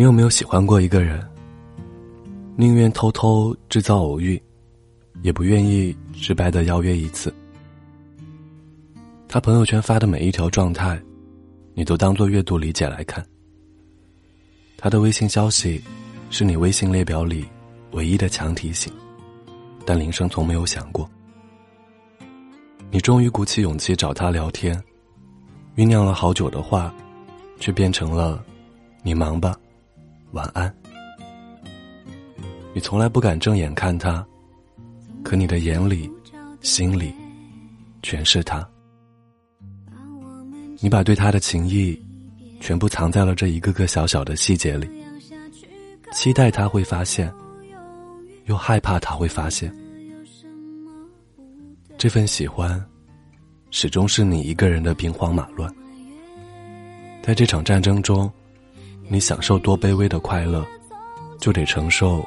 你有没有喜欢过一个人？宁愿偷偷制造偶遇，也不愿意直白的邀约一次。他朋友圈发的每一条状态，你都当做阅读理解来看。他的微信消息，是你微信列表里唯一的强提醒，但铃声从没有响过。你终于鼓起勇气找他聊天，酝酿了好久的话，却变成了“你忙吧”。晚安。你从来不敢正眼看他，可你的眼里、心里，全是他。你把对他的情谊，全部藏在了这一个个小小的细节里，期待他会发现，又害怕他会发现。这份喜欢，始终是你一个人的兵荒马乱。在这场战争中。你享受多卑微的快乐，就得承受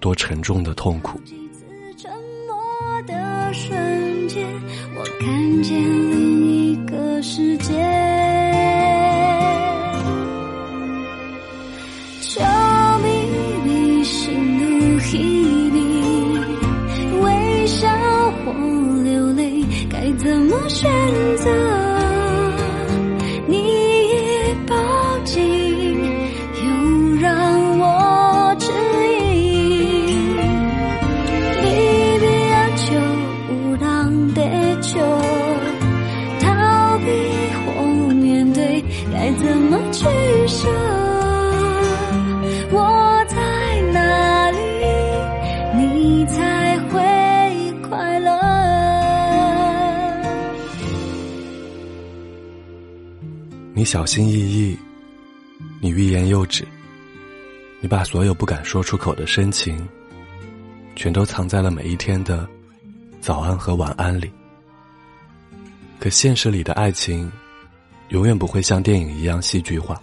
多沉重的痛苦。几次沉默的瞬间，我看见另一个世界。求咪咪心如稀米，微笑或流泪，该怎么选择？怎么取舍？我在哪里，你才会快乐你小心翼翼，你欲言又止，你把所有不敢说出口的深情，全都藏在了每一天的早安和晚安里。可现实里的爱情，永远不会像电影一样戏剧化。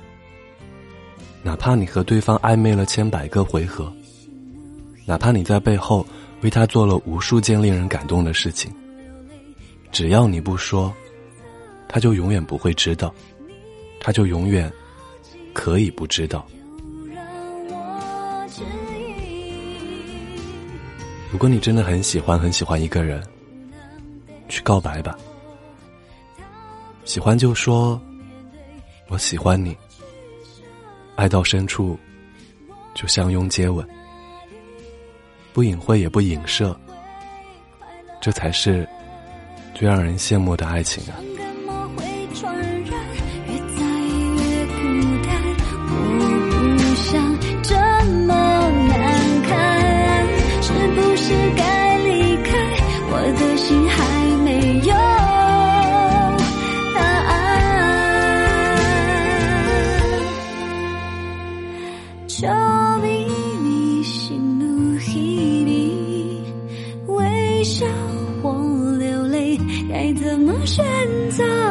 哪怕你和对方暧昧了千百个回合，哪怕你在背后为他做了无数件令人感动的事情，只要你不说，他就永远不会知道。他就永远可以不知道。如果你真的很喜欢很喜欢一个人，去告白吧。喜欢就说“我喜欢你”，爱到深处就相拥接吻，不隐晦也不影射，这才是最让人羡慕的爱情啊！着迷你心怒嘿你微笑或流泪该怎么选择？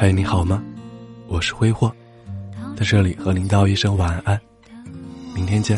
嗨，你好吗？我是挥霍，在这里和您道一声晚安，明天见。